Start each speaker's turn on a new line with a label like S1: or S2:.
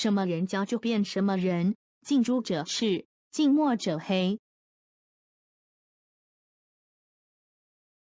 S1: 什么人家就变什么人。近朱者赤近墨者黑。